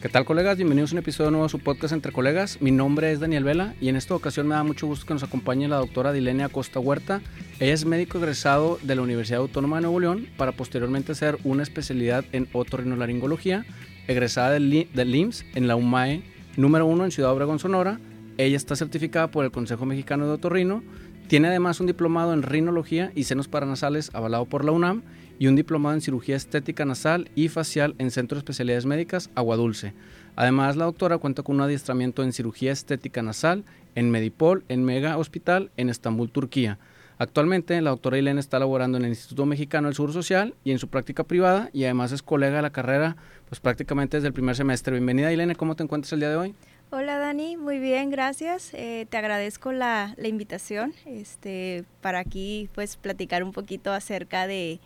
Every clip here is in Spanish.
¿Qué tal colegas? Bienvenidos a un episodio nuevo de su podcast Entre Colegas. Mi nombre es Daniel Vela y en esta ocasión me da mucho gusto que nos acompañe la doctora Dilenia Costa Huerta. Ella es médico egresado de la Universidad Autónoma de Nuevo León para posteriormente hacer una especialidad en otorrinolaringología, egresada del, del IMSS en la UMAE número uno en Ciudad Obregón, Sonora. Ella está certificada por el Consejo Mexicano de Otorrino. Tiene además un diplomado en rinología y senos paranasales avalado por la UNAM y un diplomado en cirugía estética nasal y facial en Centro de Especialidades Médicas Agua Dulce. Además, la doctora cuenta con un adiestramiento en cirugía estética nasal en Medipol, en Mega Hospital, en Estambul, Turquía. Actualmente, la doctora Ilene está laborando en el Instituto Mexicano del Seguro Social y en su práctica privada y además es colega de la carrera pues prácticamente desde el primer semestre. Bienvenida, Ilene, ¿cómo te encuentras el día de hoy? Hola Dani, muy bien, gracias. Eh, te agradezco la, la, invitación este, para aquí pues platicar un poquito acerca de,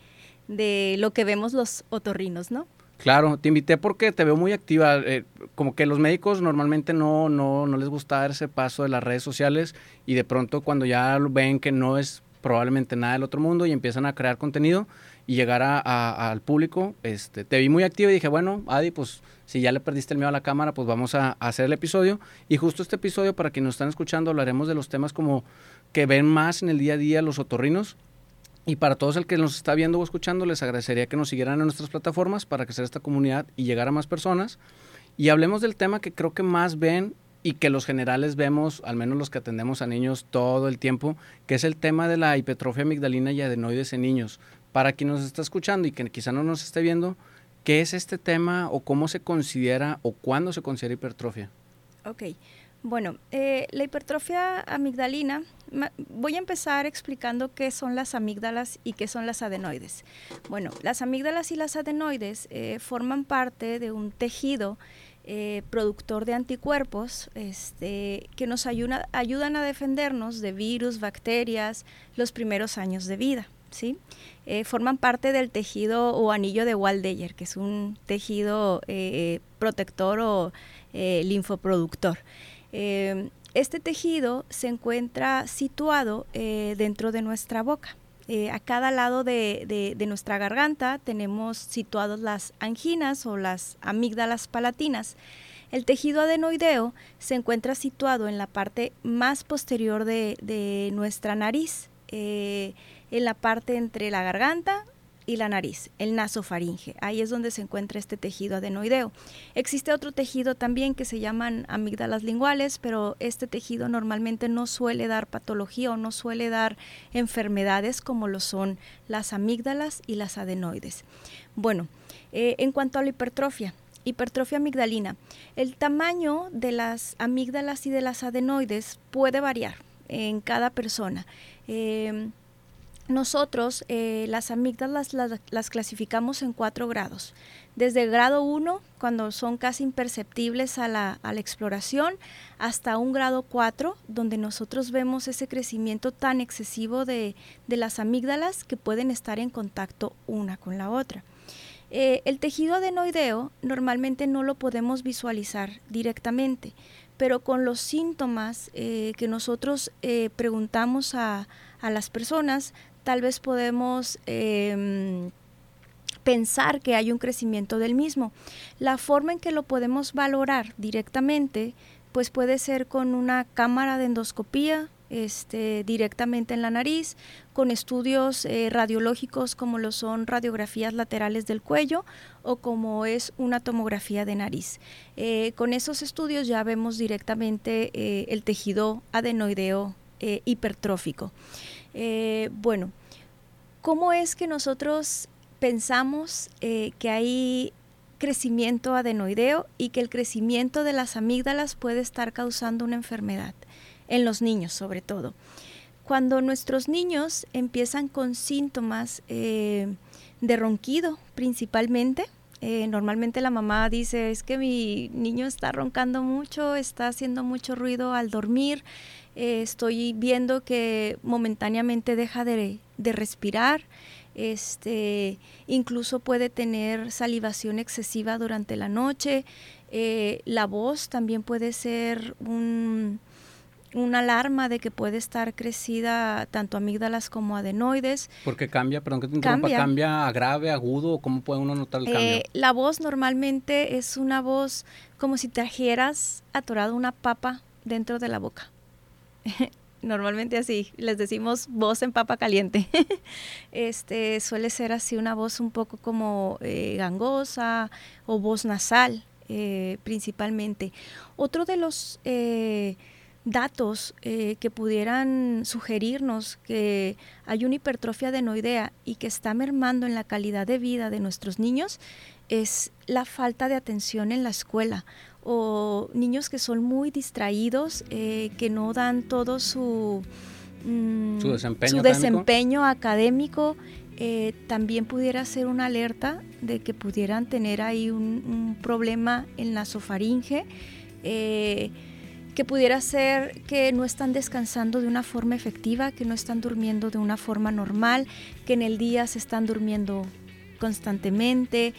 de lo que vemos los otorrinos, ¿no? Claro, te invité porque te veo muy activa. Eh, como que los médicos normalmente no, no, no les gusta dar ese paso de las redes sociales y de pronto cuando ya ven que no es probablemente nada del otro mundo y empiezan a crear contenido y llegar a, al público, este, te vi muy activa y dije, bueno, Adi, pues si ya le perdiste el miedo a la cámara, pues vamos a, a hacer el episodio. Y justo este episodio, para quienes nos están escuchando, hablaremos de los temas como que ven más en el día a día los otorrinos y para todos el que nos está viendo o escuchando, les agradecería que nos siguieran en nuestras plataformas para crecer esta comunidad y llegar a más personas. Y hablemos del tema que creo que más ven y que los generales vemos, al menos los que atendemos a niños todo el tiempo, que es el tema de la hipertrofia amigdalina y adenoides en niños. Para quien nos está escuchando y que quizá no nos esté viendo, ¿qué es este tema o cómo se considera o cuándo se considera hipertrofia? Ok, bueno, eh, la hipertrofia amigdalina, voy a empezar explicando qué son las amígdalas y qué son las adenoides. Bueno, las amígdalas y las adenoides eh, forman parte de un tejido eh, productor de anticuerpos este, que nos ayudan a defendernos de virus, bacterias, los primeros años de vida. ¿sí? forman parte del tejido o anillo de Waldeyer, que es un tejido protector o linfoproductor. Eh, este tejido se encuentra situado eh, dentro de nuestra boca. Eh, a cada lado de, nuestra garganta tenemos situados las anginas o las amígdalas palatinas. El tejido adenoideo se encuentra situado en la parte más posterior de, nuestra nariz, en la parte entre la garganta y la nariz, el nasofaringe. Ahí es donde se encuentra este tejido adenoideo. Existe otro tejido también que se llaman amígdalas linguales, pero este tejido normalmente no suele dar patología o no suele dar enfermedades como lo son las amígdalas y las adenoides. Bueno, eh, en cuanto a la hipertrofia, hipertrofia amigdalina, el tamaño de las amígdalas y de las adenoides puede variar en cada persona. Eh, nosotros eh, las amígdalas las, clasificamos en cuatro grados. Desde el grado 1, cuando son casi imperceptibles a la, exploración, hasta un grado 4, donde nosotros vemos ese crecimiento tan excesivo de, las amígdalas que pueden estar en contacto una con la otra. Eh, el tejido adenoideo normalmente no lo podemos visualizar directamente, pero con los síntomas eh, que nosotros preguntamos a, a las personas tal vez podemos em, pensar que hay un crecimiento del mismo. La forma en que lo podemos valorar directamente, pues puede ser con una cámara de endoscopía, este, directamente en la nariz, con estudios eh, radiológicos como lo son radiografías laterales del cuello o como es una tomografía de nariz. Eh, con esos estudios ya vemos directamente eh, el tejido adenoideo hipertrófico. Eh, bueno, ¿cómo es que nosotros pensamos eh, que hay crecimiento adenoideo y que el crecimiento de las amígdalas puede estar causando una enfermedad? En los niños sobre todo. Cuando nuestros niños empiezan con síntomas eh, de ronquido principalmente, normalmente la mamá dice, es que mi niño está roncando mucho, está haciendo mucho ruido al dormir, eh, estoy viendo que momentáneamente deja de, respirar, este, incluso puede tener salivación excesiva durante la noche, eh, la voz también puede ser un, una alarma de que puede estar crecida tanto amígdalas como adenoides. Porque cambia, perdón que te interrumpa, cambia, a grave, agudo, ¿cómo puede uno notar el cambio? Eh, la voz normalmente es una voz como si trajeras atorado una papa dentro de la boca. normalmente así, les decimos voz en papa caliente. este suele ser así una voz un poco como eh, gangosa o voz nasal eh, principalmente. Otro de los eh, datos que pudieran sugerirnos que hay una hipertrofia adenoidea y que está mermando en la calidad de vida de nuestros niños es la falta de atención en la escuela o niños que son muy distraídos, eh, que no dan todo su, mm, su desempeño académico. Eh, también pudiera ser una alerta de que pudieran tener ahí un, problema en la sofaringe, eh, que pudiera ser que no están descansando de una forma efectiva, que no están durmiendo de una forma normal, que en el día se están durmiendo constantemente,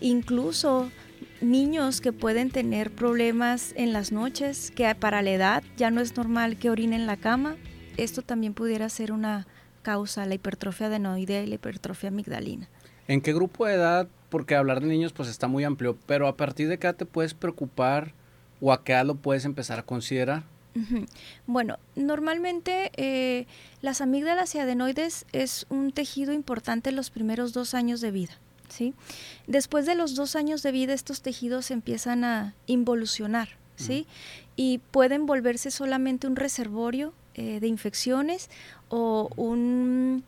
incluso niños que pueden tener problemas en las noches, que para la edad ya no es normal que orinen en la cama, esto también pudiera ser una causa, la hipertrofia adenoidea y la hipertrofia amigdalina. ¿En qué grupo de edad? Porque hablar de niños pues está muy amplio, pero a partir de qué edad te puedes preocupar o a qué edad lo puedes empezar a considerar? Bueno, normalmente eh, las amígdalas y adenoides es un tejido importante en los primeros dos años de vida. ¿Sí? Después de los dos años de vida, estos tejidos empiezan a involucionar, ¿sí? Y pueden volverse solamente un reservorio eh, de infecciones o un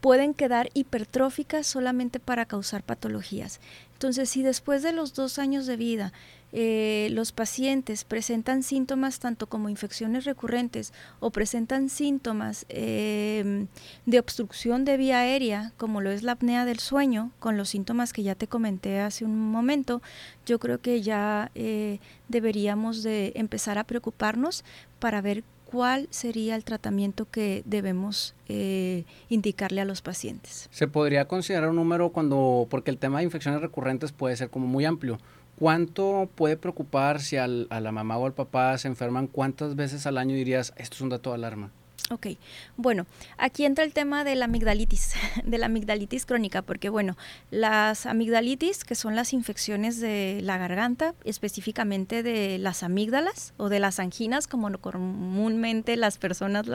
pueden quedar hipertróficas solamente para causar patologías. Entonces, si después de los dos años de vida eh, los pacientes presentan síntomas tanto como infecciones recurrentes o presentan síntomas em, de obstrucción de vía aérea, como lo es la apnea del sueño, con los síntomas que ya te comenté hace un momento, yo creo que ya eh, deberíamos de empezar a preocuparnos para ver cuál sería el tratamiento que debemos eh, indicarle a los pacientes. Se podría considerar un número cuando, porque el tema de infecciones recurrentes puede ser como muy amplio. ¿Cuánto puede preocupar si a la mamá o al papá se enferman? ¿Cuántas veces al año dirías, esto es un dato de alarma? Ok, bueno, aquí entra el tema de la amigdalitis, de la amigdalitis crónica, porque bueno, las amigdalitis, que son las infecciones de la garganta, específicamente de las amígdalas o de las anginas, como comúnmente las personas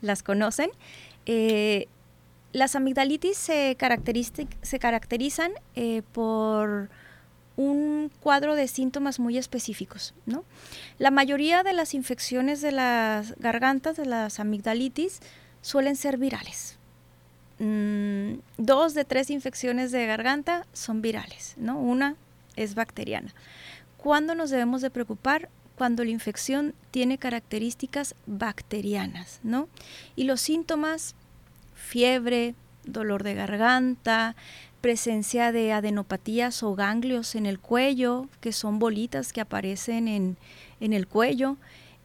las conocen, eh, las amigdalitis se, se caracterizan eh, por un cuadro de síntomas muy específicos. ¿no? La mayoría de las infecciones de las gargantas, de las amigdalitis, suelen ser virales. Mm, dos de tres infecciones de garganta son virales, ¿no? una es bacteriana. ¿Cuándo nos debemos de preocupar? Cuando la infección tiene características bacterianas, ¿no? Y los síntomas, fiebre, dolor de garganta, presencia de adenopatías o ganglios en el cuello, que son bolitas que aparecen en, el cuello.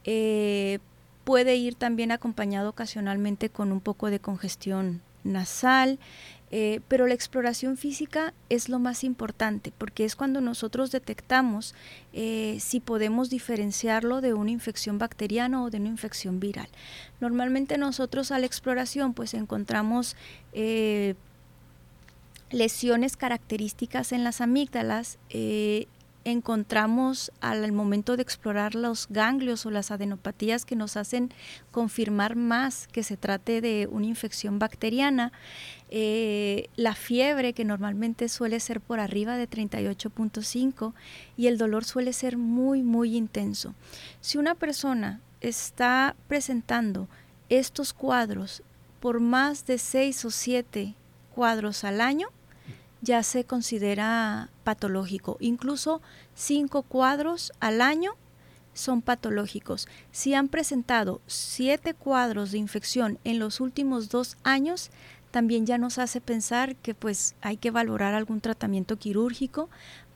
Eh, puede ir también acompañado ocasionalmente con un poco de congestión nasal, eh, pero la exploración física es lo más importante porque es cuando nosotros detectamos eh, si podemos diferenciarlo de una infección bacteriana o de una infección viral. Normalmente nosotros a la exploración pues encontramos lesiones características en las amígdalas, eh, encontramos al momento de explorar los ganglios o las adenopatías que nos hacen confirmar más que se trate de una infección bacteriana, eh, la fiebre que normalmente suele ser por arriba de 38.5 y el dolor suele ser muy muy intenso. Si una persona está presentando estos cuadros por más de 6 o 7 cuadros al año, ya se considera patológico. Incluso cinco cuadros al año son patológicos. Si han presentado siete cuadros de infección en los últimos dos años, también ya nos hace pensar que pues hay que valorar algún tratamiento quirúrgico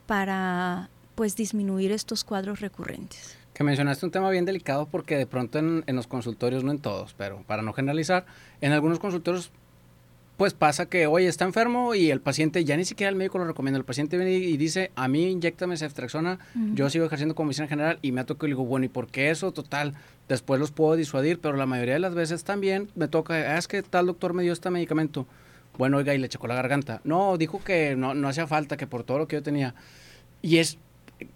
para pues disminuir estos cuadros recurrentes. Que mencionaste un tema bien delicado porque de pronto en, en los consultorios, no en todos, pero para no generalizar, en algunos consultorios pues pasa que, oye, está enfermo y el paciente, ya ni siquiera el médico lo recomienda, el paciente viene y dice, a mí inyectame ceftriaxona, yo sigo ejerciendo como medicina general y me ha tocado y digo, bueno, ¿y por qué eso? Total, después los puedo disuadir, pero la mayoría de las veces también me toca, ah, es que tal doctor me dio este medicamento, bueno, oiga, y le checó la garganta. No, dijo que no, no hacía falta, que por todo lo que yo tenía. Y es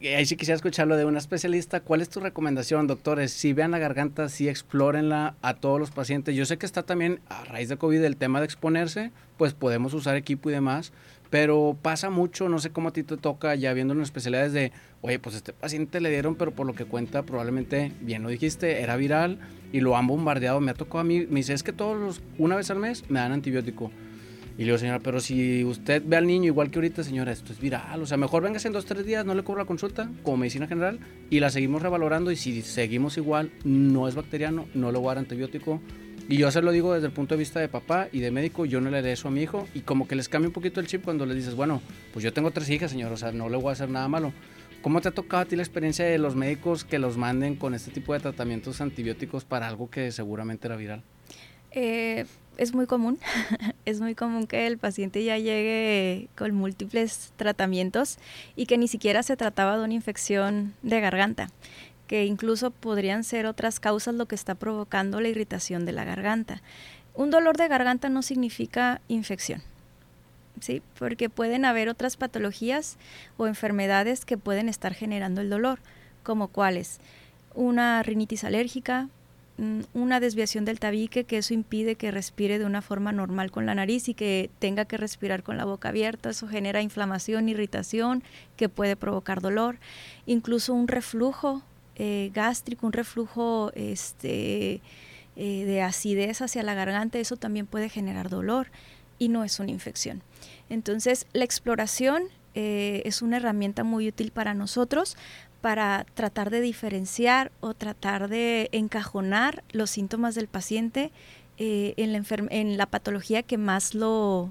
ahí sí quisiera escucharlo de una especialista. ¿Cuál es tu recomendación, doctores? Si vean la garganta, si explórenla a todos los pacientes. Yo sé que está también a raíz de COVID el tema de exponerse, pues podemos usar equipo y demás, pero pasa mucho, no sé cómo a ti te toca ya viendo en especialidades de, oye, pues este paciente le dieron, pero por lo que cuenta probablemente, bien lo dijiste, era viral y lo han bombardeado. Me ha tocado a mí, me dice, es que todos los, una vez al mes me dan antibiótico. Y le digo, señora, pero si usted ve al niño igual que ahorita, señora, esto es viral. O sea, mejor venga en dos, tres días, no le cobro la consulta como medicina general y la seguimos revalorando. Y si seguimos igual, no es bacteriano, no le voy a dar antibiótico. Y yo se lo digo desde el punto de vista de papá y de médico, yo no le haré eso a mi hijo. Y como que les cambia un poquito el chip cuando le dices, bueno, pues yo tengo tres hijas, señor, o sea, no le voy a hacer nada malo. ¿Cómo te ha tocado a ti la experiencia de los médicos que los manden con este tipo de tratamientos antibióticos para algo que seguramente era viral? Eh, es muy común, es muy común que el paciente ya llegue con múltiples tratamientos y que ni siquiera se trataba de una infección de garganta, que incluso podrían ser otras causas lo que está provocando la irritación de la garganta. Un dolor de garganta no significa infección, ¿sí? porque pueden haber otras patologías o enfermedades que pueden estar generando el dolor, como cuáles, una rinitis alérgica, una desviación del tabique, que eso impide que respire de una forma normal con la nariz y que tenga que respirar con la boca abierta. Eso genera inflamación, irritación, que puede provocar dolor. Incluso un reflujo eh, gástrico, un reflujo este, eh, de acidez hacia la garganta, eso también puede generar dolor y no es una infección. Entonces, la exploración eh, es una herramienta muy útil para nosotros para tratar de diferenciar o tratar de encajonar los síntomas del paciente eh, en, la patología que más lo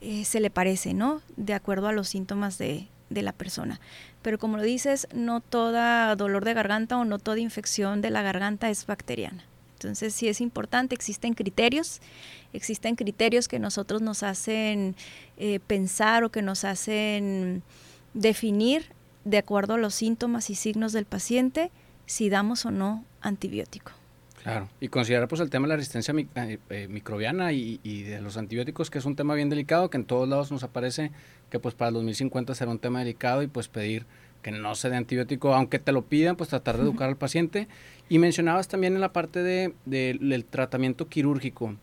eh, se le parece, ¿no? De acuerdo a los síntomas de, de la persona. Pero como lo dices, no toda dolor de garganta o no toda infección de la garganta es bacteriana. Entonces sí es importante, existen criterios, existen criterios que nosotros nos hacen eh, pensar o que nos hacen definir de acuerdo a los síntomas y signos del paciente, si damos o no antibiótico. Claro, y considerar pues el tema de la resistencia eh, eh, microbiana y, de los antibióticos, que es un tema bien delicado, que en todos lados nos aparece que pues para el 2050 será un tema delicado y pues pedir que no se dé antibiótico, aunque te lo pidan, pues tratar de educar al paciente. Y mencionabas también en la parte de, del tratamiento quirúrgico,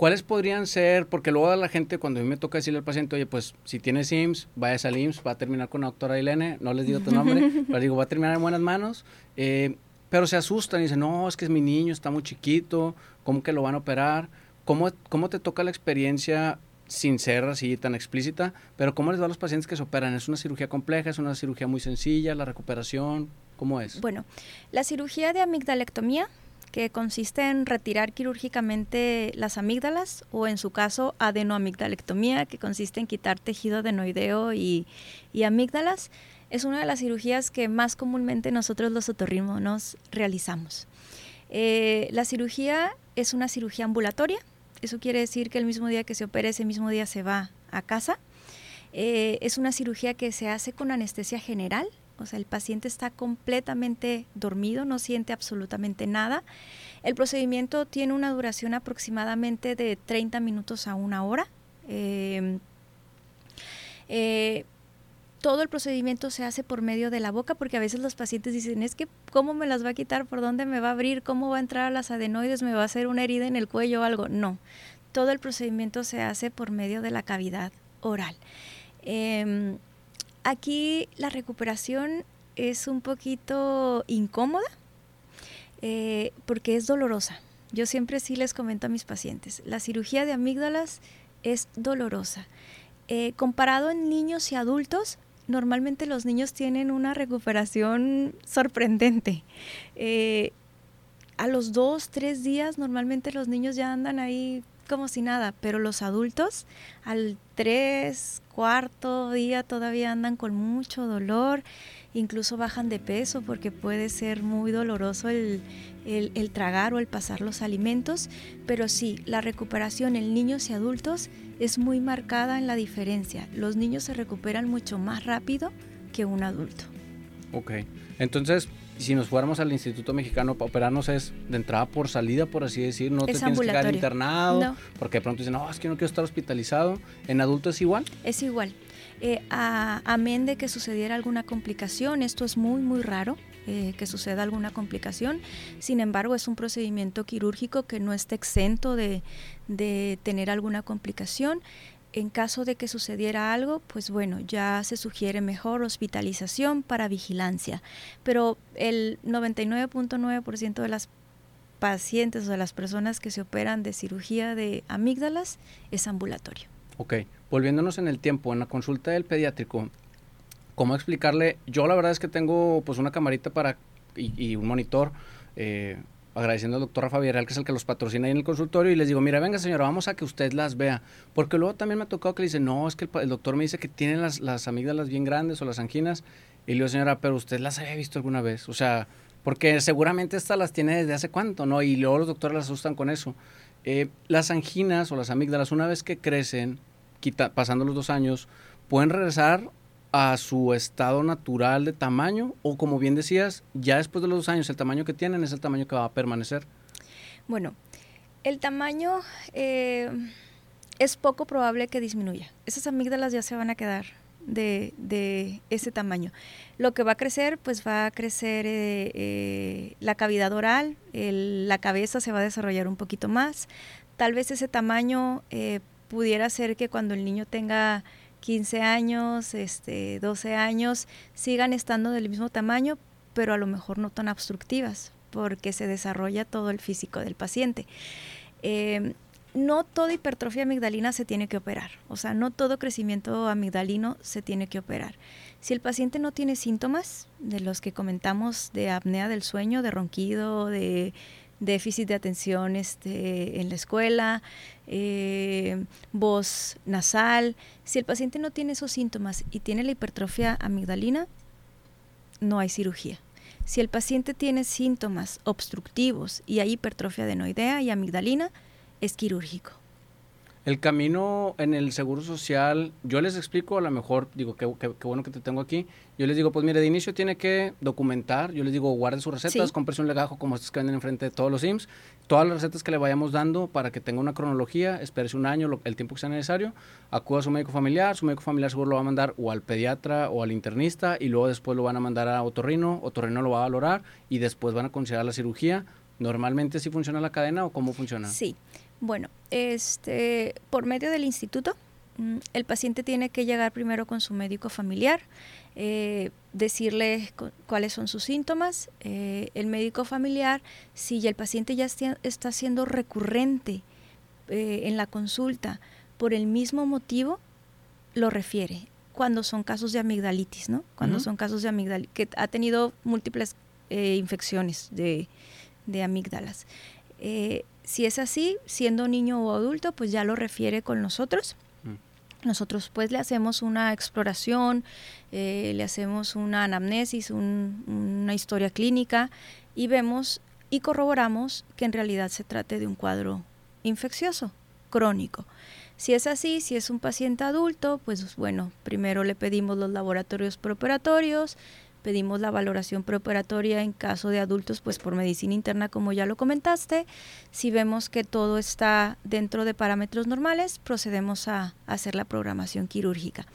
¿Cuáles podrían ser? Porque luego a la gente, cuando a mí me toca decirle al paciente, oye, pues si tienes IMSS, vayas al IMSS, va a terminar con la doctora Ilene, no les digo tu nombre, pero digo, va a terminar en buenas manos. Eh, pero se asustan y dicen, no, es que es mi niño, está muy chiquito, ¿cómo que lo van a operar? ¿Cómo, cómo te toca la experiencia sin ser así tan explícita? Pero ¿cómo les va a los pacientes que se operan? ¿Es una cirugía compleja? ¿Es una cirugía muy sencilla? ¿La recuperación? ¿Cómo es? Bueno, la cirugía de amigdalectomía que consiste en retirar quirúrgicamente las amígdalas o en su caso adenoamigdalectomía, que consiste en quitar tejido adenoideo y, y amígdalas, es una de las cirugías que más comúnmente nosotros los otorrinos realizamos. Eh, la cirugía es una cirugía ambulatoria, eso quiere decir que el mismo día que se opera, ese mismo día se va a casa. Eh, es una cirugía que se hace con anestesia general, o sea, el paciente está completamente dormido, no siente absolutamente nada. El procedimiento tiene una duración aproximadamente de 30 minutos a una hora. Em, eh, todo el procedimiento se hace por medio de la boca porque a veces los pacientes dicen, es que ¿cómo me las va a quitar? ¿Por dónde me va a abrir? ¿Cómo va a entrar a las adenoides? ¿Me va a hacer una herida en el cuello o algo? No, todo el procedimiento se hace por medio de la cavidad oral. Em, Aquí la recuperación es un poquito incómoda eh, porque es dolorosa. Yo siempre sí les comento a mis pacientes, la cirugía de amígdalas es dolorosa. Eh, comparado en niños y adultos, normalmente los niños tienen una recuperación sorprendente. Eh, a los dos, tres días, normalmente los niños ya andan ahí como si nada, pero los adultos al tres, cuarto día todavía andan con mucho dolor, incluso bajan de peso porque puede ser muy doloroso el, el, tragar o el pasar los alimentos, pero sí, la recuperación en niños y adultos es muy marcada en la diferencia. Los niños se recuperan mucho más rápido que un adulto. Ok, entonces si nos fuéramos al Instituto Mexicano para operarnos es de entrada por salida, por así decir, no te tienes que quedar internado, porque de pronto dicen, no, es que no quiero estar hospitalizado. ¿En adulto es igual? Es igual. Eh, amén de que sucediera alguna complicación, esto es muy, muy raro. Eh, que suceda alguna complicación. Sin embargo, es un procedimiento quirúrgico que no está exento de, de tener alguna complicación. En caso de que sucediera algo, pues bueno, ya se sugiere mejor hospitalización para vigilancia. Pero el 99.9% de las pacientes o de las personas que se operan de cirugía de amígdalas es ambulatorio. Ok, volviéndonos en el tiempo, en la consulta del pediátrico, ¿cómo explicarle? Yo la verdad es que tengo pues una camarita para y, un monitor, eh, agradeciendo al doctor Rafa Villarreal, que es el que los patrocina ahí en el consultorio, y les digo, mira, venga señora, vamos a que usted las vea. Porque luego también me ha tocado que le dice, no, es que el, doctor me dice que tienen las, las amígdalas bien grandes o las anginas. Y le digo, señora, pero usted las había visto alguna vez. O sea, porque seguramente estas las tiene desde hace cuánto, ¿no? Y luego los doctores las asustan con eso. Eh, las anginas o las amígdalas, una vez que crecen, pasando los dos años, pueden regresar a su estado natural de tamaño o como bien decías, ya después de los dos años el tamaño que tienen es el tamaño que va a permanecer? Bueno, el tamaño eh, es poco probable que disminuya. Esas amígdalas ya se van a quedar de, ese tamaño. Lo que va a crecer, pues va a crecer eh, eh, la cavidad oral, la cabeza se va a desarrollar un poquito más. Tal vez ese tamaño pudiera ser que cuando el niño tenga 15 años, este, 12 años, sigan estando del mismo tamaño, pero a lo mejor no tan obstructivas, porque se desarrolla todo el físico del paciente. Em, no toda hipertrofia amigdalina se tiene que operar, o sea, no todo crecimiento amigdalino se tiene que operar. Si el paciente no tiene síntomas de los que comentamos de apnea del sueño, de ronquido, de déficit de atención este, en la escuela, eh, voz nasal. Si el paciente no tiene esos síntomas y tiene la hipertrofia amigdalina, no hay cirugía. Si el paciente tiene síntomas obstructivos y hay hipertrofia adenoidea y amigdalina, es quirúrgico. El camino en el Seguro Social, yo les explico, a lo mejor, digo, qué, bueno que te tengo aquí, yo les digo, pues mire, de inicio tiene que documentar, yo les digo, guarde sus recetas, sí. compre un legajo como estos que venden enfrente de todos los IMSS, todas las recetas que le vayamos dando para que tenga una cronología, espérese un año, el tiempo que sea necesario, acuda a su médico familiar, su médico familiar seguro lo va a mandar o al pediatra o al internista y luego después lo van a mandar a otorrino, otorrino lo va a valorar y después van a considerar la cirugía. ¿Normalmente sí funciona la cadena o cómo funciona? Sí. Bueno, este, por medio del instituto, mm, el paciente tiene que llegar primero con su médico familiar, eh, decirle cuáles son sus síntomas. Eh, el médico familiar, si el paciente ya está siendo recurrente eh, en la consulta por el mismo motivo, lo refiere. Cuando son casos de amigdalitis, ¿no? Cuando son casos de amigdalitis, que ha tenido múltiples infecciones de, de amígdalas. Si es así, siendo niño o adulto, pues ya lo refiere con nosotros. Mm. Nosotros pues le hacemos una exploración, eh, le hacemos una anamnesis, una historia clínica y vemos y corroboramos que en realidad se trate de un cuadro infeccioso, crónico. Si es así, si es un paciente adulto, pues bueno, primero le pedimos los laboratorios preoperatorios, pedimos la valoración preoperatoria en caso de adultos, pues por medicina interna, como ya lo comentaste. Si vemos que todo está dentro de parámetros normales, procedemos a, hacer la programación quirúrgica.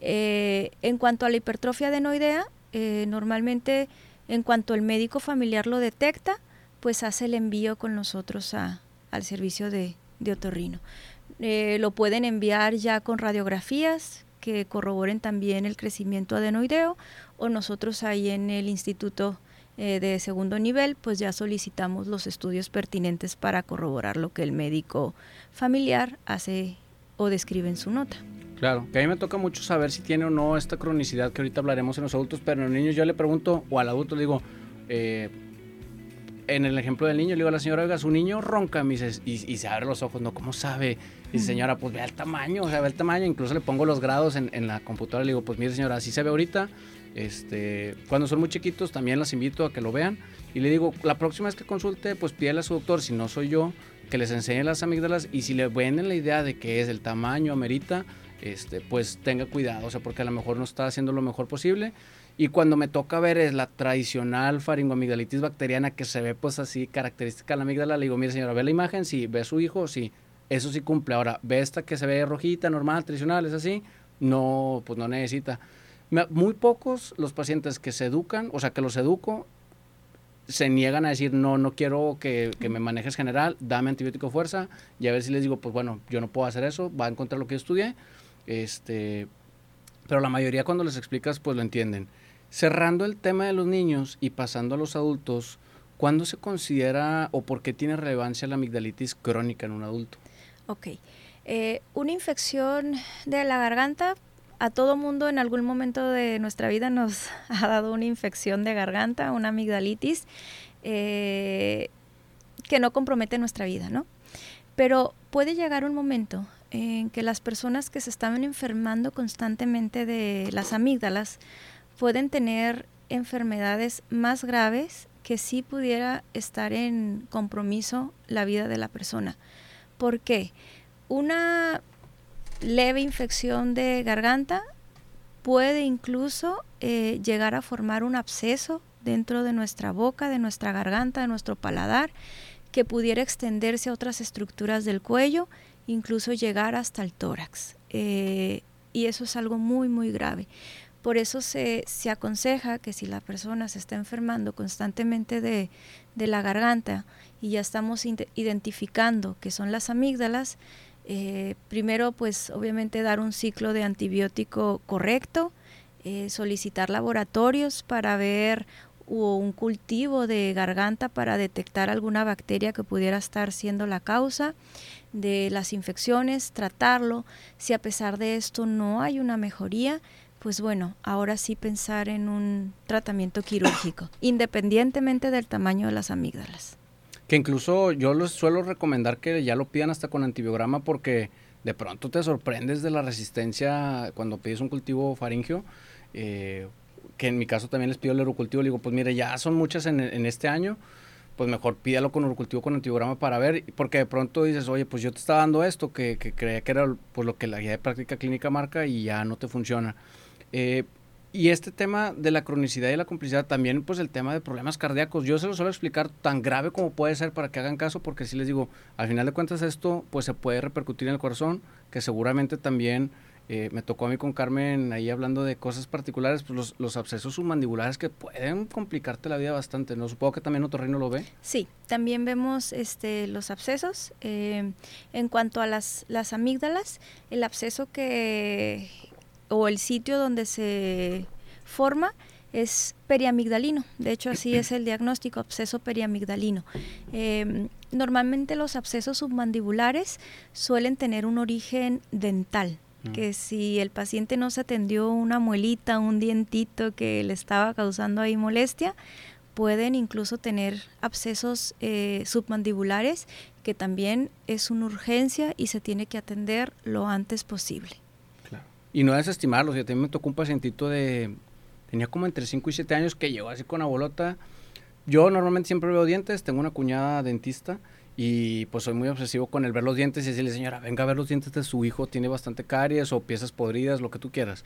Eh, en cuanto a la hipertrofia adenoidea, eh, normalmente en cuanto el médico familiar lo detecta, pues hace el envío con nosotros al servicio de, otorrino. Eh, lo pueden enviar ya con radiografías que corroboren también el crecimiento adenoideo o nosotros ahí en el instituto eh, de segundo nivel pues ya solicitamos los estudios pertinentes para corroborar lo que el médico familiar hace o describe en su nota. Claro, que a mí me toca mucho saber si tiene o no esta cronicidad que ahorita hablaremos en los adultos, pero en los niños yo le pregunto, o al adulto le digo, eh, en el ejemplo del niño, le digo a la señora, oiga, su niño ronca, me dice, y, y se abre los ojos, ¿no? ¿Cómo sabe? Y dice, señora, pues vea el tamaño, o sea, ve el tamaño. Incluso le pongo los grados en, en la computadora. Le digo, pues mire, señora, así se ve ahorita. Este, cuando son muy chiquitos, también las invito a que lo vean. Y le digo, la próxima vez que consulte, pues pídele a su doctor, si no soy yo, que les enseñe las amígdalas. Y si le venden la idea de que es el tamaño amerita, este, pues tenga cuidado, o sea, porque a lo mejor no está haciendo lo mejor posible. Y cuando me toca ver es la tradicional faringoamigdalitis bacteriana que se ve pues así característica de la amígdala, le digo, mire señora, ve la imagen, si ve a su hijo, sí, eso sí cumple. Ahora, ve esta que se ve rojita, normal, tradicional, es así, no, pues no necesita. Muy pocos los pacientes que se educan, o sea, que los educo, se niegan a decir, no, no quiero que, que, me manejes general, dame antibiótico fuerza, y a ver si les digo, pues bueno, yo no puedo hacer eso, va a encontrar lo que yo estudié, este, pero la mayoría cuando les explicas, pues lo entienden. Cerrando el tema de los niños y pasando a los adultos, ¿cuándo se considera o por qué tiene relevancia la amigdalitis crónica en un adulto? Ok. Eh, una infección de la garganta, a todo mundo en algún momento de nuestra vida nos ha dado una infección de garganta, una amigdalitis, eh, que no compromete nuestra vida, ¿no? Pero puede llegar un momento en que las personas que se estaban enfermando constantemente de las amígdalas pueden tener enfermedades más graves que sí pudiera estar en compromiso la vida de la persona. ¿Por qué? Una leve infección de garganta puede incluso eh, llegar a formar un absceso dentro de nuestra boca, de nuestra garganta, de nuestro paladar, que pudiera extenderse a otras estructuras del cuello, incluso llegar hasta el tórax. Eh, y eso es algo muy, muy grave. Por eso se, se, aconseja que si la persona se está enfermando constantemente de, de la garganta y ya estamos identificando que son las amígdalas, eh, primero pues obviamente dar un ciclo de antibiótico correcto, eh, solicitar laboratorios para ver o un cultivo de garganta para detectar alguna bacteria que pudiera estar siendo la causa de las infecciones, tratarlo. Si a pesar de esto no hay una mejoría, pues bueno, ahora sí pensar en un tratamiento quirúrgico, independientemente del tamaño de las amígdalas que incluso yo les suelo recomendar que ya lo pidan hasta con antibiograma porque de pronto te sorprendes de la resistencia cuando pides un cultivo faringio, eh, que en mi caso también les pido el urocultivo, le digo, pues mire, ya son muchas en, en este año, pues mejor pídalo con urocultivo con antibiograma para ver, porque de pronto dices, oye, pues yo te estaba dando esto, que, que creía que era pues, lo que la guía de práctica clínica marca y ya no te funciona. Eh, y este tema de la cronicidad y la complicidad, también pues el tema de problemas cardíacos, yo se lo suelo explicar tan grave como puede ser para que hagan caso, porque si les digo, al final de cuentas esto pues se puede repercutir en el corazón, que seguramente también eh, me tocó a mí con Carmen ahí hablando de cosas particulares, pues los, los, abscesos submandibulares que pueden complicarte la vida bastante, ¿no? Supongo que también otro reino lo ve. Sí, también vemos este, los abscesos. Eh, en cuanto a las, las amígdalas, el absceso que, o el sitio donde se forma es periamigdalino. De hecho, así es el diagnóstico, absceso periamigdalino. Em, normalmente los abscesos submandibulares suelen tener un origen dental, mm. que si el paciente no se atendió una muelita, un dientito que le estaba causando ahí molestia, pueden incluso tener abscesos eh, submandibulares, que también es una urgencia y se tiene que atender lo antes posible. Y no desestimarlos. Yo también me tocó un pacientito de. Tenía como entre 5 y 7 años que llegó así con la bolota. Yo normalmente siempre veo dientes. Tengo una cuñada dentista. Y pues soy muy obsesivo con el ver los dientes y decirle, señora, venga a ver los dientes de su hijo. Tiene bastante caries o piezas podridas, lo que tú quieras.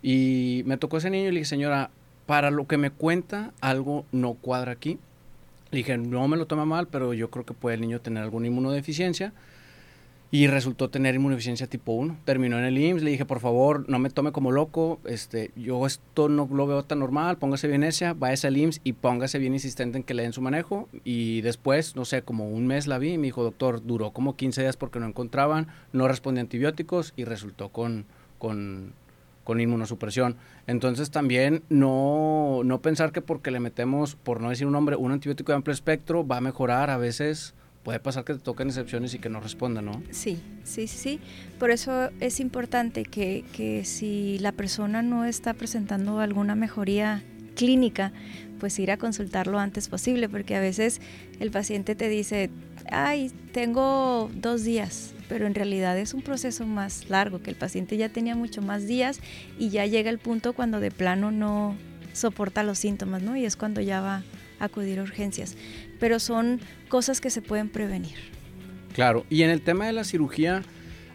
Y me tocó ese niño y le dije, señora, para lo que me cuenta, algo no cuadra aquí. Le dije, no me lo toma mal, pero yo creo que puede el niño tener alguna inmunodeficiencia y resultó tener inmunodeficiencia tipo 1. Terminó en el IMSS, le dije, por favor, no me tome como loco, este, yo esto no lo veo tan normal, póngase bien esa, váyase al IMSS y póngase bien insistente en que le den su manejo. Y después, no sé, como un mes la vi y me dijo, doctor, duró como 15 días porque no encontraban, no respondía antibióticos y resultó con, con, con inmunosupresión. Entonces también no, no pensar que porque le metemos, por no decir un nombre, un antibiótico de amplio espectro va a mejorar a veces puede pasar que te toquen excepciones y que no respondan, ¿no? Sí, sí, sí. Por eso es importante que, que si la persona no está presentando alguna mejoría clínica, pues ir a consultar lo antes posible, porque a veces el paciente te dice, ay, tengo dos días, pero en realidad es un proceso más largo, que el paciente ya tenía mucho más días y ya llega el punto cuando de plano no soporta los síntomas, ¿no? Y es cuando ya va acudir a urgencias. Pero son cosas que se pueden prevenir. Claro, y en el tema de la cirugía,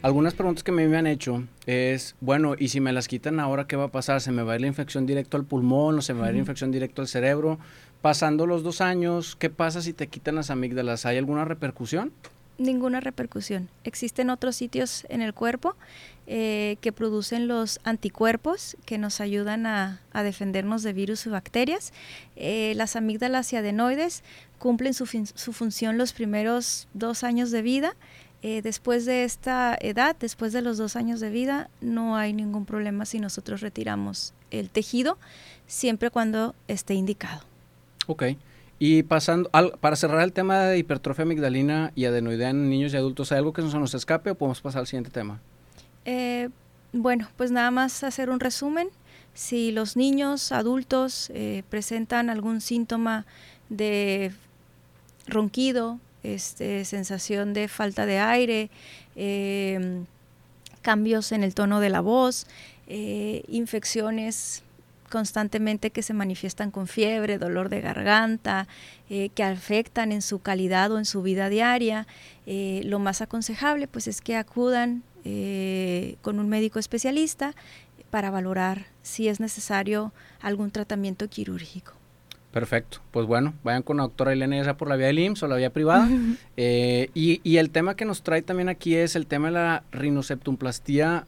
algunas preguntas que me han hecho es, bueno, ¿y si me las quitan ahora qué va a pasar? ¿Se me va a ir la infección directo al pulmón o se me va a ir la infección directo al cerebro? Pasando los dos años, ¿qué pasa si te quitan las amígdalas? ¿Hay alguna repercusión? Ninguna repercusión. Existen otros sitios en el cuerpo eh, que producen los anticuerpos que nos ayudan a, defendernos de virus y bacterias. Eh, las amígdalas y adenoides cumplen su, su función los primeros dos años de vida eh, después de esta edad, después de los dos años de vida, no hay ningún problema si nosotros retiramos el tejido, siempre cuando esté indicado. Ok. Y pasando, al, para cerrar el tema de hipertrofia amigdalina y adenoidea en niños y adultos, ¿hay algo que no se nos escape o podemos pasar al siguiente tema? Eh, bueno, pues nada más hacer un resumen. Si los niños, adultos eh, presentan algún síntoma de ronquido, este, sensación de falta de aire, em, cambios en el tono de la voz, eh, infecciones constantemente que se manifiestan con fiebre, dolor de garganta, eh, que afectan en su calidad o en su vida diaria, lo más aconsejable pues es que acudan con un médico especialista para valorar si es necesario algún tratamiento quirúrgico. Perfecto. Pues bueno, vayan con la doctora Elena, ya sea por la vía del IMSS o la vía privada. Eh, y, el tema que nos trae también aquí es el tema de la rinoseptumplastía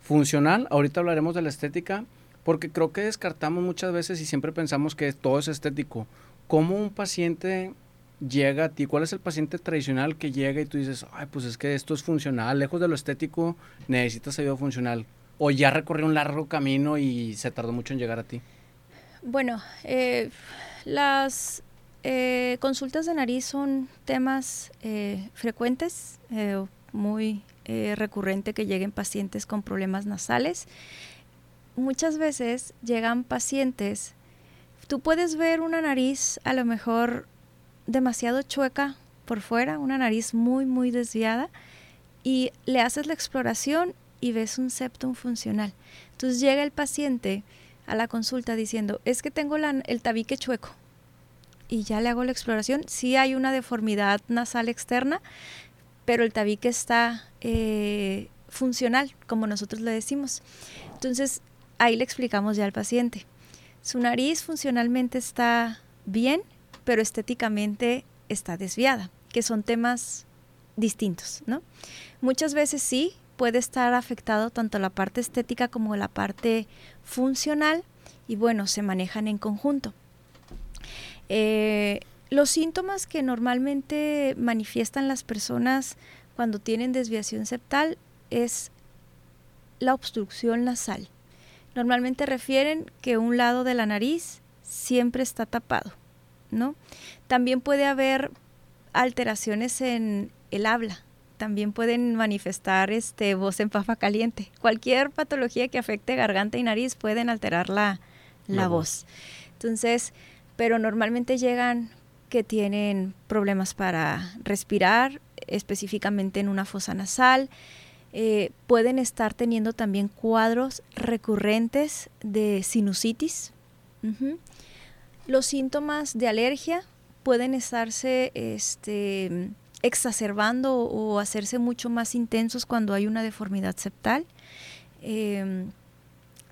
funcional. Ahorita hablaremos de la estética, porque creo que descartamos muchas veces y siempre pensamos que todo es estético. ¿Cómo un paciente llega a ti? ¿Cuál es el paciente tradicional que llega y tú dices, ay, pues es que esto es funcional, lejos de lo estético, necesitas ayuda funcional? O ya recorrió un largo camino y se tardó mucho en llegar a ti. Bueno, eh, las eh, consultas de nariz son temas eh, frecuentes, muy recurrente que lleguen pacientes con problemas nasales. Muchas veces llegan pacientes, tú puedes ver una nariz a lo mejor demasiado chueca por fuera, una nariz muy, muy desviada, y le haces la exploración y ves un septum funcional. Entonces llega el paciente a la consulta diciendo, es que tengo el tabique chueco. Y ya le hago la exploración. Sí hay una deformidad nasal externa, pero el tabique está eh, funcional, como nosotros le decimos. Entonces, ahí le explicamos ya al paciente. Su nariz funcionalmente está bien, pero estéticamente está desviada, que son temas distintos, ¿no? Muchas veces sí, puede estar afectado tanto la parte estética como la parte funcional y bueno, se manejan en conjunto. Eh, los síntomas que normalmente manifiestan las personas cuando tienen desviación septal es la obstrucción nasal. Normalmente refieren que un lado de la nariz siempre está tapado, ¿no? También puede haber alteraciones en el habla, también pueden manifestar este, voz en pafa caliente. Cualquier patología que afecte garganta y nariz pueden alterar la, voz. Entonces, pero normalmente llegan que tienen problemas para respirar, específicamente en una fosa nasal. Eh, pueden estar teniendo también cuadros recurrentes de sinusitis. Los síntomas de alergia pueden estarse este, exacerbando o hacerse mucho más intensos cuando hay una deformidad septal. Em,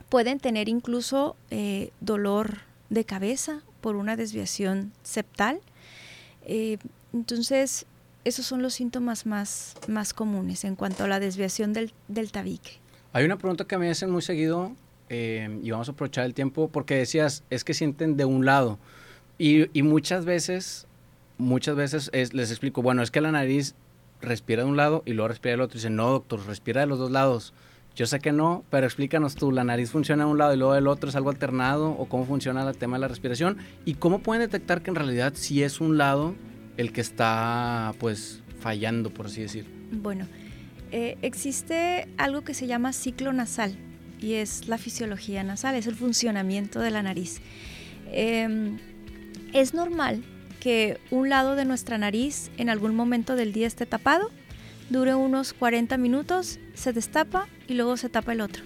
pueden tener incluso eh, dolor de cabeza por una desviación septal. Eh, entonces, esos son los síntomas más, más comunes en cuanto a la desviación del, tabique. Hay una pregunta que me hacen muy seguido em, y vamos a aprovechar el tiempo porque decías, es que sienten de un lado. Y, y muchas veces muchas veces les explico, bueno, es que la nariz respira de un lado y luego respira del otro. Y dicen, no, doctor, respira de los dos lados. Yo sé que no, pero explícanos tú, ¿la nariz funciona de un lado y luego del otro? ¿Es algo alternado? ¿O cómo funciona el tema de la respiración? ¿Y cómo pueden detectar que en realidad sí es un lado el que está, pues, fallando, por así decir? Bueno, eh, existe algo que se llama ciclo nasal y es la fisiología nasal, es el funcionamiento de la nariz. Eh, Es normal que un lado de nuestra nariz en algún momento del día esté tapado, dure unos 40 minutos, se destapa y luego se tapa el otro.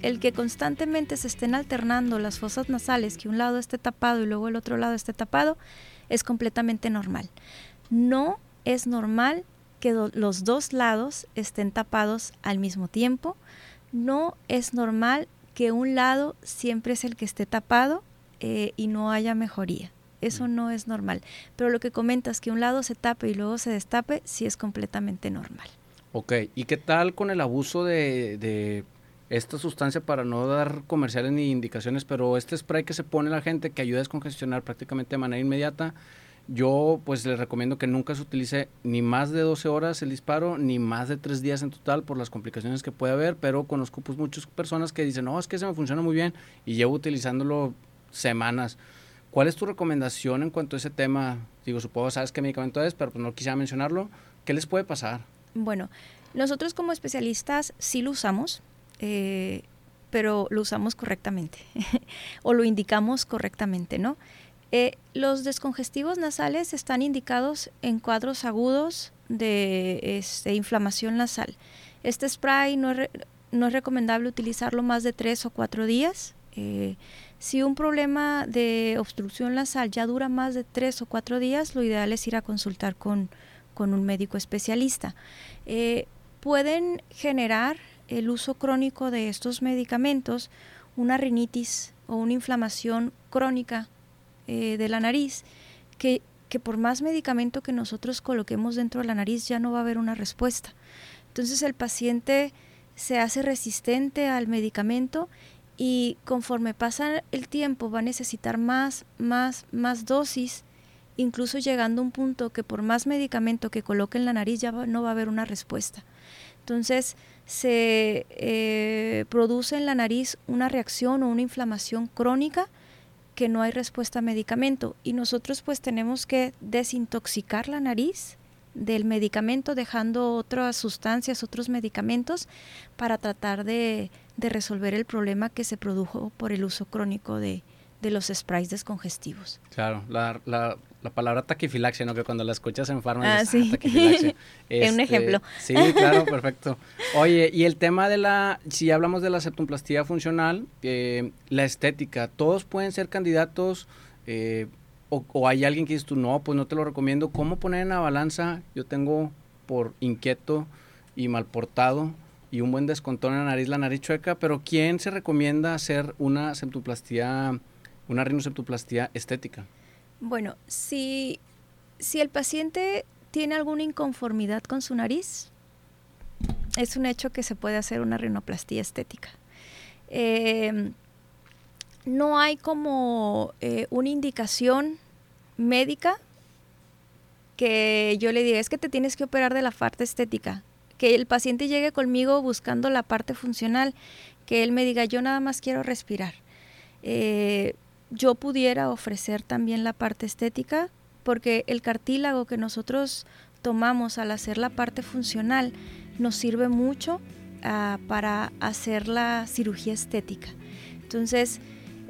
El que constantemente se estén alternando las fosas nasales, que un lado esté tapado y luego el otro lado esté tapado, es completamente normal. No es normal que los dos lados estén tapados al mismo tiempo. No es normal que un lado siempre es el que esté tapado eh, y no haya mejoría. Eso no es normal. Pero lo que comentas, que un lado se tape y luego se destape, sí es completamente normal. Ok, ¿y qué tal con el abuso de, de esta sustancia para no dar comerciales ni indicaciones, pero este spray que se pone la gente que ayuda a descongestionar prácticamente de manera inmediata? Yo pues les recomiendo que nunca se utilice ni más de 12 horas el disparo, ni más de 3 días en total por las complicaciones que puede haber, pero conozco pues muchas personas que dicen, no, es que se me funciona muy bien y llevo utilizándolo semanas. ¿Cuál es tu recomendación en cuanto a ese tema? Digo, supongo sabes qué medicamento es, pero pues no quisiera mencionarlo. ¿Qué les puede pasar? Bueno, nosotros como especialistas sí lo usamos, eh, pero lo usamos correctamente o lo indicamos correctamente, ¿no? Eh, los descongestivos nasales están indicados en cuadros agudos de este, inflamación nasal. Este spray no es, recomendable utilizarlo más de tres o cuatro días. Eh, si un problema de obstrucción nasal ya dura más de tres o cuatro días, lo ideal es ir a consultar con, un médico especialista. Eh, pueden generar el uso crónico de estos medicamentos una rinitis o una inflamación crónica eh, de la nariz, que, que por más medicamento que nosotros coloquemos dentro de la nariz ya no va a haber una respuesta. Entonces el paciente se hace resistente al medicamento y conforme pasa el tiempo va a necesitar más, más, más dosis, incluso llegando a un punto que por más medicamento que coloque en la nariz ya no va a haber una respuesta. Entonces se eh, produce en la nariz una reacción o una inflamación crónica que no hay respuesta a medicamento y nosotros pues tenemos que desintoxicar la nariz del medicamento dejando otras sustancias, otros medicamentos para tratar de, resolver el problema que se produjo por el uso crónico de, los sprays descongestivos. Claro, la, la, la, palabra taquifilaxia, ¿no? Que cuando la escuchas en farmacia, ah, sí. Ah, es un este, ejemplo. Sí, claro, perfecto. Oye, y el tema de la, si hablamos de la septumplastía funcional, eh, la estética, ¿todos pueden ser candidatos eh, o, hay alguien que dice tú, no, pues no te lo recomiendo. ¿Cómo poner en la balanza? Yo tengo por inquieto y mal portado y un buen descontón en la nariz, la nariz chueca, pero ¿quién se recomienda hacer una septuplastía, una rinoseptuplastía estética? Bueno, si, si el paciente tiene alguna inconformidad con su nariz, es un hecho que se puede hacer una rinoplastía estética. Eh, no hay como eh, una indicación médica que yo le diga, es que te tienes que operar de la parte estética. Que el paciente llegue conmigo buscando la parte funcional, que él me diga, yo nada más quiero respirar. Eh, yo pudiera ofrecer también la parte estética, porque el cartílago que nosotros tomamos al hacer la parte funcional nos sirve mucho ah, para hacer la cirugía estética. Entonces,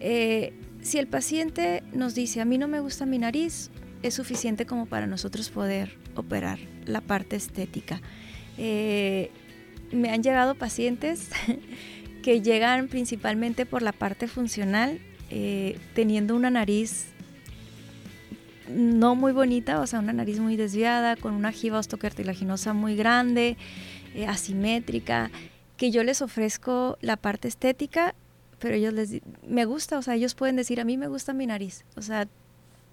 eh, si el paciente nos dice, a mí no me gusta mi nariz, es suficiente como para nosotros poder operar la parte estética. Eh, me han llegado pacientes que llegan principalmente por la parte funcional, eh, teniendo una nariz no muy bonita, o sea, una nariz muy desviada, con una jiba ostocartilaginosa muy grande, asimétrica, que yo les ofrezco la parte estética pero ellos les me gusta, o sea, ellos pueden decir, a mí me gusta mi nariz, o sea,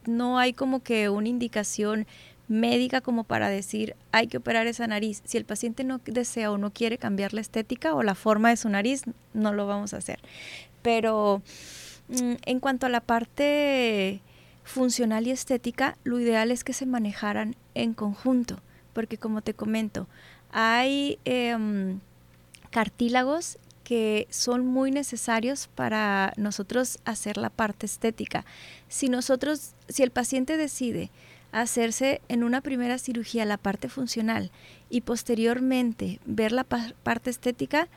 no hay como que una indicación médica como para decir hay que operar esa nariz. Si el paciente no desea o no quiere cambiar la estética o la forma de su nariz, no lo vamos a hacer. Pero en cuanto a la parte funcional y estética, lo ideal es que se manejaran en conjunto, porque como te comento, hay em, cartílagos que son muy necesarios para nosotros hacer la parte estética. Si nosotros, si el paciente decide hacerse en una primera cirugía la parte funcional y posteriormente ver la parte estética,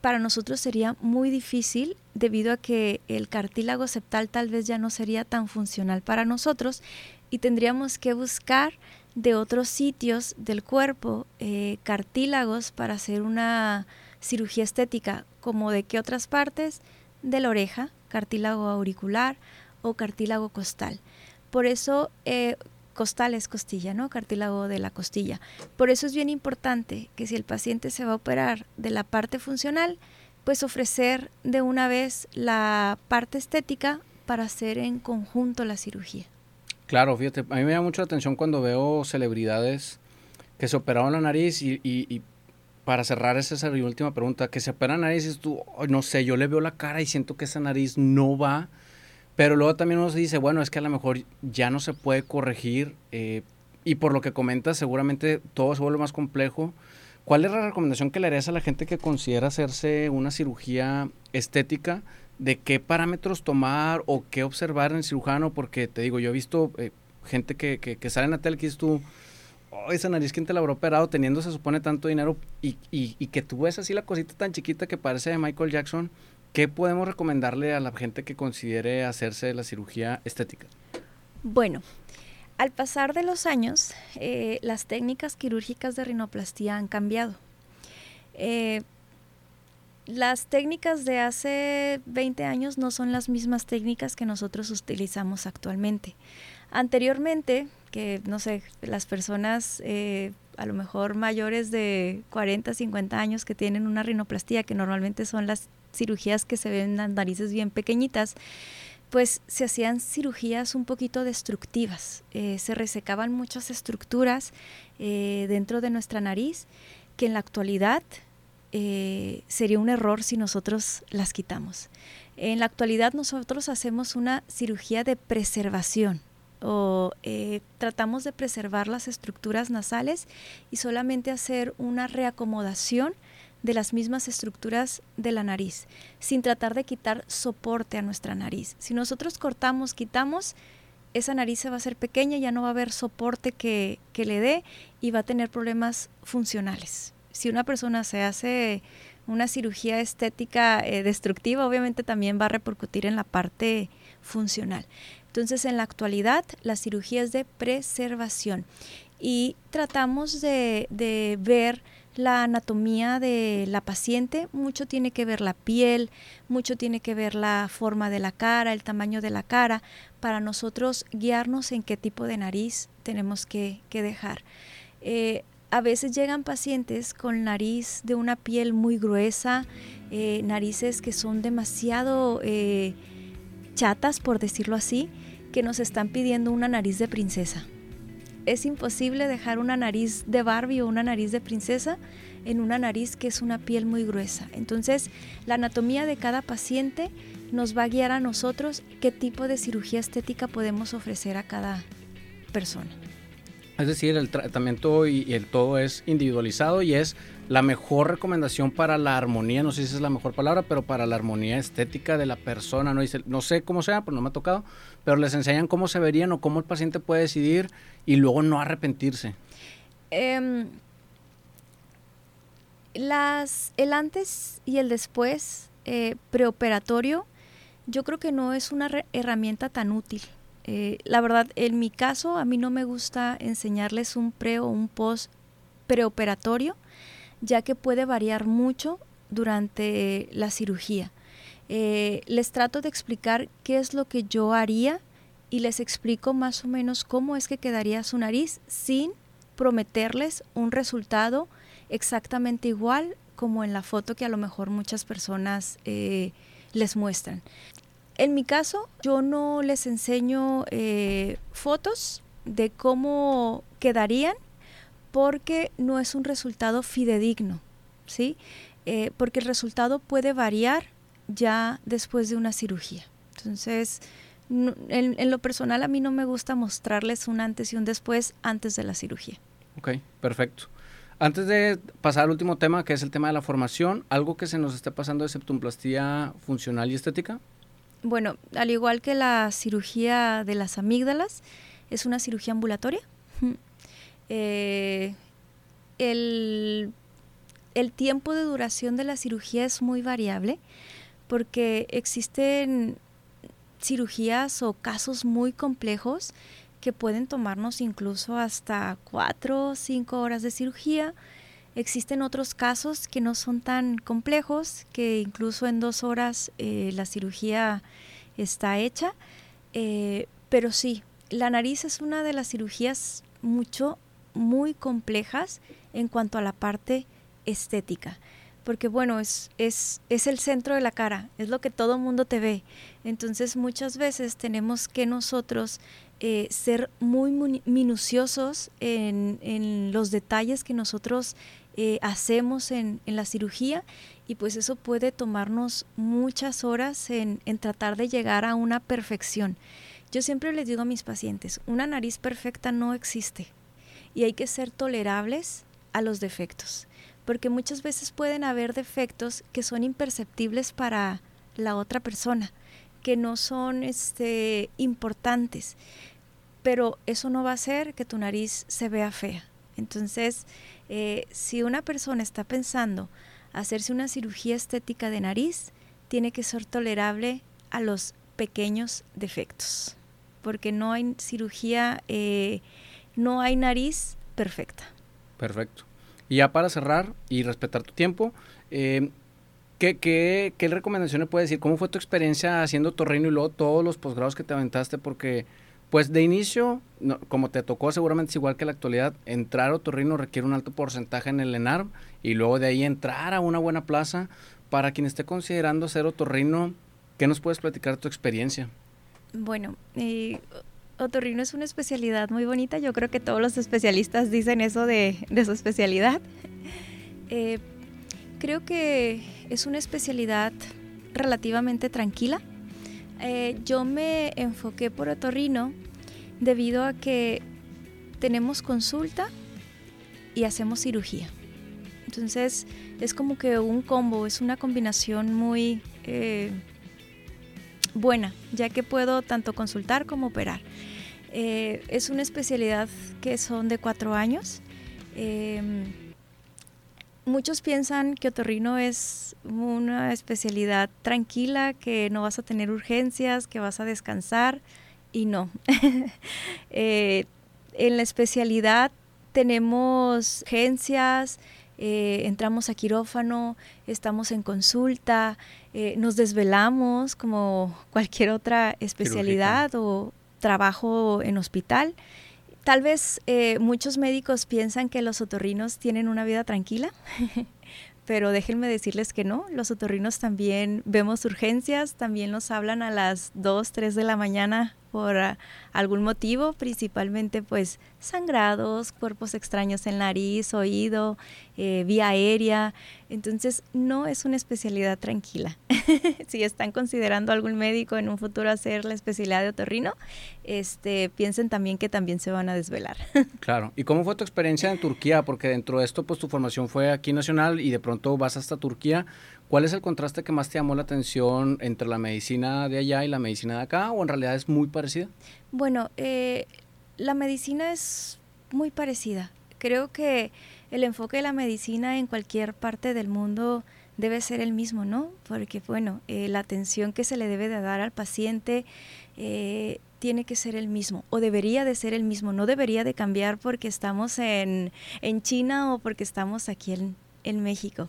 para nosotros sería muy difícil debido a que el cartílago septal tal vez ya no sería tan funcional para nosotros y tendríamos que buscar de otros sitios del cuerpo eh, cartílagos para hacer una cirugía estética, como de qué otras partes, de la oreja, cartílago auricular o cartílago costal. Por eso, eh, costal es costilla, ¿no? Cartílago de la costilla. Por eso es bien importante que si el paciente se va a operar de la parte funcional, pues ofrecer de una vez la parte estética para hacer en conjunto la cirugía. Claro, fíjate, a mí me llama mucho la atención cuando veo celebridades que se operaron la nariz y, para cerrar esa es mi última pregunta, que se operan la nariz y tú, no sé, yo le veo la cara y siento que esa nariz no va, pero luego también uno se dice, bueno, es que a lo mejor ya no se puede corregir eh, y por lo que comentas seguramente todo se vuelve más complejo. ¿Cuál es la recomendación que le harías a la gente que considera hacerse una cirugía estética? de qué parámetros tomar o qué observar en el cirujano, porque te digo, yo he visto eh, gente que, que, sale en la tele que dices tú, oh, esa nariz, ¿quién te la habrá operado teniendo, se supone, tanto dinero? Y, y, que tú ves así la cosita tan chiquita que parece de Michael Jackson, ¿qué podemos recomendarle a la gente que considere hacerse la cirugía estética? Bueno, al pasar de los años, eh, las técnicas quirúrgicas de rinoplastía han cambiado. Eh, las técnicas de hace 20 años no son las mismas técnicas que nosotros utilizamos actualmente. Anteriormente, que no sé, las personas eh, a lo mejor mayores de 40, 50 años que tienen una rinoplastía, que normalmente son las cirugías que se ven las narices bien pequeñitas, pues se hacían cirugías un poquito destructivas. Eh, se resecaban muchas estructuras eh, dentro de nuestra nariz que en la actualidad eh, sería un error si nosotros las quitamos. En la actualidad nosotros hacemos una cirugía de preservación o eh, tratamos de preservar las estructuras nasales y solamente hacer una reacomodación de las mismas estructuras de la nariz, sin tratar de quitar soporte a nuestra nariz. Si nosotros cortamos, quitamos, esa nariz se va a hacer pequeña, ya no va a haber soporte que le dé y va a tener problemas funcionales si una persona se hace una cirugía estética eh, destructiva, obviamente también va a repercutir en la parte funcional. Entonces, en la actualidad, la cirugía es de preservación. Y tratamos de, de ver la anatomía de la paciente, mucho tiene que ver la piel, mucho tiene que ver la forma de la cara, el tamaño de la cara, para nosotros guiarnos en qué tipo de nariz tenemos que, que dejar. Eh, a veces llegan pacientes con nariz de una piel muy gruesa, eh, narices que son demasiado eh, chatas, por decirlo así, que nos están pidiendo una nariz de princesa. Es imposible dejar una nariz de Barbie o una nariz de princesa en una nariz que es una piel muy gruesa. Entonces, la anatomía de cada paciente nos va a guiar a nosotros qué tipo de cirugía estética podemos ofrecer a cada persona. Es decir, el tratamiento y, el todo es individualizado y es la mejor recomendación para la armonía, no sé si es la mejor palabra, pero para la armonía estética de la persona. No, no sé cómo sea, pero no me ha tocado, pero les enseñan cómo se verían o cómo el paciente puede decidir y luego no arrepentirse. Em, las, el antes y el después eh, preoperatorio, yo creo que no es una herramienta tan útil. Eh, la verdad, en mi caso, a mí no me gusta enseñarles un pre o un post preoperatorio, ya que puede variar mucho durante la cirugía. Eh, les trato de explicar qué es lo que yo haría y les explico más o menos cómo es que quedaría su nariz sin prometerles un resultado exactamente igual como en la foto que a lo mejor muchas personas eh, les muestran. En mi caso, yo no les enseño eh, fotos de cómo quedarían porque no es un resultado fidedigno, ¿sí? Eh, porque el resultado puede variar ya después de una cirugía. Entonces, en, lo personal a mí no me gusta mostrarles un antes y un después antes de la cirugía. Ok, perfecto. Antes de pasar al último tema, que es el tema de la formación, ¿algo que se nos esté pasando de septumplastía funcional y estética? Bueno, al igual que la cirugía de las amígdalas, es una cirugía ambulatoria. Eh, el el tiempo de duración de la cirugía es muy variable porque existen cirugías o casos muy complejos que pueden tomarnos incluso hasta cuatro o cinco horas de cirugía. Existen otros casos que no son tan complejos, que incluso en dos horas eh, la cirugía está hecha. Eh, pero sí, la nariz es una de las cirugías mucho, muy complejas en cuanto a la parte estética. Porque bueno, es, es, es el centro de la cara, es lo que todo mundo te ve. Entonces muchas veces tenemos que nosotros eh, ser muy minuciosos en, en, los detalles que nosotros eh, hacemos en, en, la cirugía y pues eso puede tomarnos muchas horas en, en tratar de llegar a una perfección. Yo siempre les digo a mis pacientes, una nariz perfecta no existe y hay que ser tolerables a los defectos porque muchas veces pueden haber defectos que son imperceptibles para la otra persona, que no son este, importantes, pero eso no va a hacer que tu nariz se vea fea. Entonces, eh, si una persona está pensando hacerse una cirugía estética de nariz, tiene que ser tolerable a los pequeños defectos, porque no hay cirugía, eh, no hay nariz perfecta. Perfecto. Y ya para cerrar y respetar tu tiempo, eh, ¿qué, qué, qué recomendaciones puedes decir? ¿Cómo fue tu experiencia haciendo torrino y luego todos los posgrados que te aventaste? Porque, pues de inicio, como te tocó seguramente es igual que la actualidad, entrar a otorrino requiere un alto porcentaje en el ENARM y luego de ahí entrar a una buena plaza. Para quien esté considerando hacer otorrino, ¿qué nos puedes platicar de tu experiencia? Bueno, eh, otorrino es una especialidad muy bonita. Yo creo que todos los especialistas dicen eso de, su especialidad. Eh, creo que es una especialidad relativamente tranquila. Eh, yo me enfoqué por otorrino debido a que tenemos consulta y hacemos cirugía. Entonces es como que un combo, es una combinación muy eh, buena, ya que puedo tanto consultar como operar. Eh, es una especialidad que son de cuatro años. Em, muchos piensan que otorrino es una especialidad tranquila, que no vas a tener urgencias, que vas a descansar y no. Eh, en la especialidad tenemos urgencias, eh, entramos a quirófano, estamos en consulta, nos desvelamos como cualquier otra especialidad o, trabajo en hospital. Tal vez eh, muchos médicos piensan que los otorrinos tienen una vida tranquila, pero déjenme decirles que no, los otorrinos también vemos urgencias, también nos hablan a las 2, 3 de la mañana por ah, algún motivo, principalmente pues sangrados, cuerpos extraños en nariz, oído, eh, vía aérea. Entonces no es una especialidad tranquila. si están considerando algún médico en un futuro hacer la especialidad de otorrino, este, piensen también que también se van a desvelar. claro. ¿Y cómo fue tu experiencia en Turquía? Porque dentro de esto pues tu formación fue aquí nacional y de pronto vas hasta Turquía. ¿Cuál es el contraste que más te llamó la atención entre la medicina de allá y la medicina de acá? ¿O en realidad es muy parecida? Bueno, eh, la medicina es muy parecida. Creo que el enfoque de la medicina en cualquier parte del mundo debe ser el mismo, ¿no? Porque, bueno, eh, la atención que se le debe de dar al paciente eh, tiene que ser el mismo, o debería de ser el mismo, no debería de cambiar porque estamos en, en China o porque estamos aquí en, en México.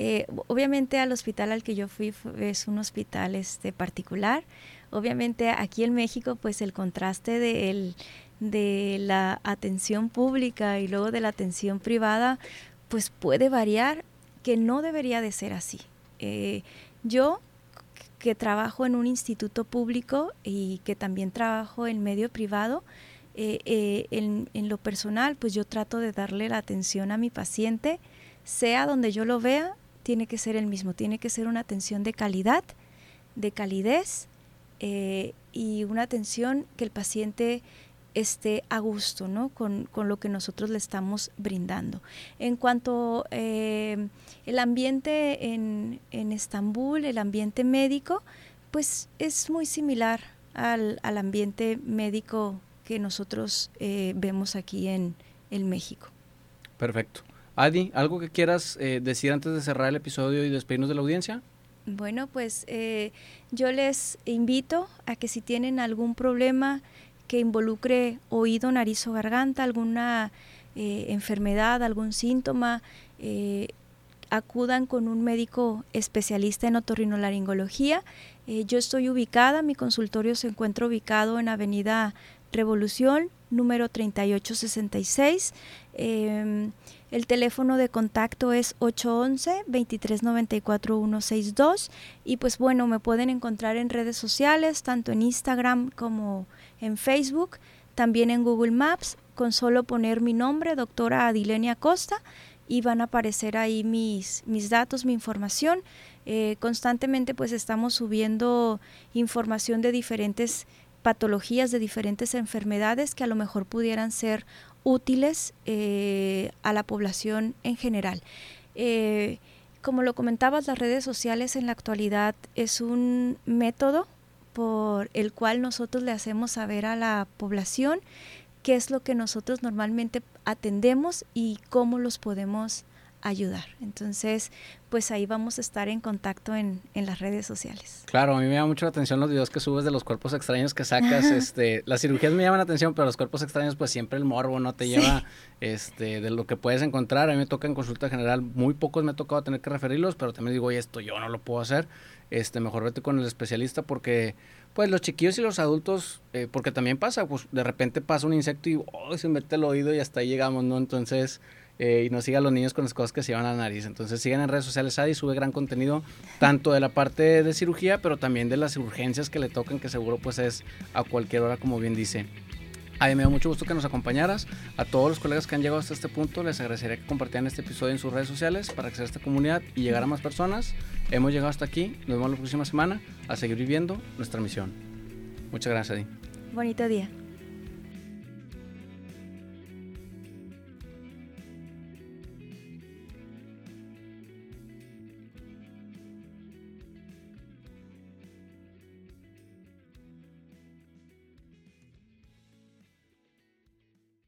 Eh, obviamente al hospital al que yo fui es un hospital este, particular. Obviamente aquí en México pues el contraste de, de la atención pública y luego de la atención privada pues puede variar que no debería de ser así. Eh, yo que trabajo en un instituto público y que también trabajo en medio privado, eh, en, en, lo personal, pues yo trato de darle la atención a mi paciente, sea donde yo lo vea, tiene que ser el mismo, tiene que ser una atención de calidad, de calidez eh, y una atención que el paciente esté a gusto ¿no? con, lo que nosotros le estamos brindando. En cuanto eh, el ambiente en, en, Estambul, el ambiente médico, pues es muy similar al, ambiente médico que nosotros eh, vemos aquí en, en México. Perfecto. Adi, ¿algo que quieras eh, decir antes de cerrar el episodio y despedirnos de la audiencia? Bueno, pues eh, yo les invito a que si tienen algún problema que involucre oído, nariz o garganta, alguna eh, enfermedad, algún síntoma, acudan con un médico especialista en otorrinolaringología. yo estoy ubicada, mi consultorio se encuentra ubicado en Avenida Revolución, número 3866. El teléfono de contacto es 811-2394-162 y pues bueno, me pueden encontrar en redes sociales, tanto en Instagram como en Facebook, también en Google Maps, con solo poner mi nombre, doctora Adilenia Costa, y van a aparecer ahí mis, mis datos, mi información. Eh, constantemente pues estamos subiendo información de diferentes patologías, de diferentes enfermedades que a lo mejor pudieran ser útiles eh, a la población en general. Eh, como lo comentabas, las redes sociales en la actualidad es un método por el cual nosotros le hacemos saber a la población qué es lo que nosotros normalmente atendemos y cómo los podemos ayudar. Entonces, pues ahí vamos a estar en contacto en, en, las redes sociales. Claro, a mí me llama mucho la atención los videos que subes de los cuerpos extraños que sacas. este, las cirugías me llaman la atención, pero los cuerpos extraños, pues siempre el morbo no te lleva este, de lo que puedes encontrar. A mí me toca en consulta general, muy pocos me ha tocado tener que referirlos, pero también digo, oye, esto yo no lo puedo hacer. Este, mejor vete con el especialista porque pues los chiquillos y los adultos, eh, porque también pasa, pues de repente pasa un insecto y oh, se mete el oído y hasta ahí llegamos, ¿no? Entonces, eh, y no sigan los niños con las cosas que se llevan a la nariz. Entonces sigan en redes sociales Adi, sube gran contenido, tanto de la parte de cirugía, pero también de las urgencias que le tocan, que seguro pues es a cualquier hora, como bien dice. A me da mucho gusto que nos acompañaras. A todos los colegas que han llegado hasta este punto, les agradecería que compartieran este episodio en sus redes sociales para crecer esta comunidad y llegar a más personas. Hemos llegado hasta aquí. Nos vemos la próxima semana a seguir viviendo nuestra misión. Muchas gracias, Adi. Bonito día.